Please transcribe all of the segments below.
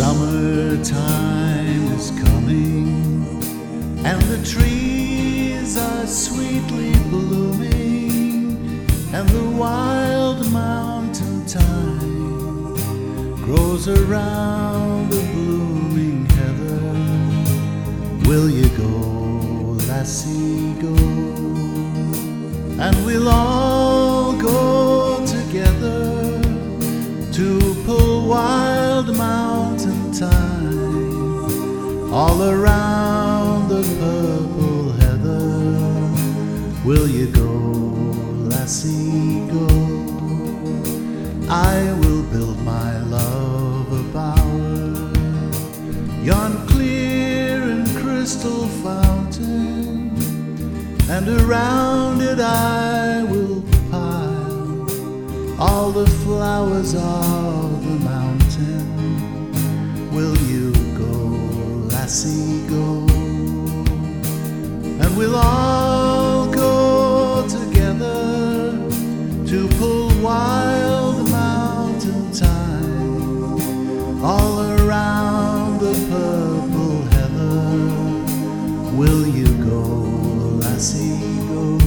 Winter time is coming, and the trees are sweetly blooming, and the wild mountain thyme grows around the blooming heather. Will you go, lassie, go? And we'll all thyme all around the purple heather. Will you go, lassie, go? I will build my love a bower, yon clear and crystal fountain, and around it I will pile all the flowers of we'll all go together to pull wild mountain thyme all around the purple heather. Will you go, lassie, go?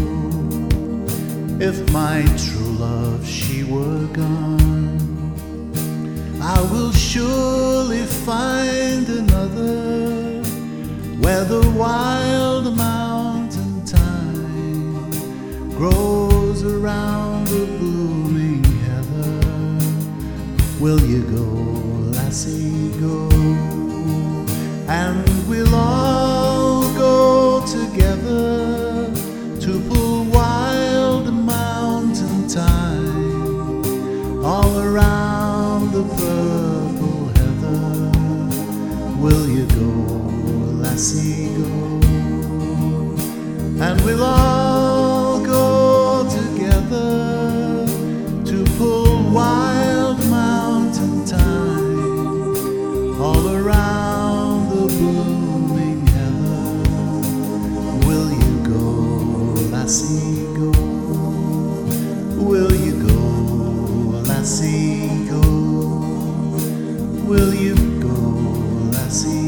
If my true love she were gone, I will surely find grows around the blooming heather. Will you go, lassie, go? And we'll all go together to pull wild mountain thyme all around the purple heather. Will you go, lassie, go? And we'll all lassie, go? Will you go, lassie, go? Will you go, lassie?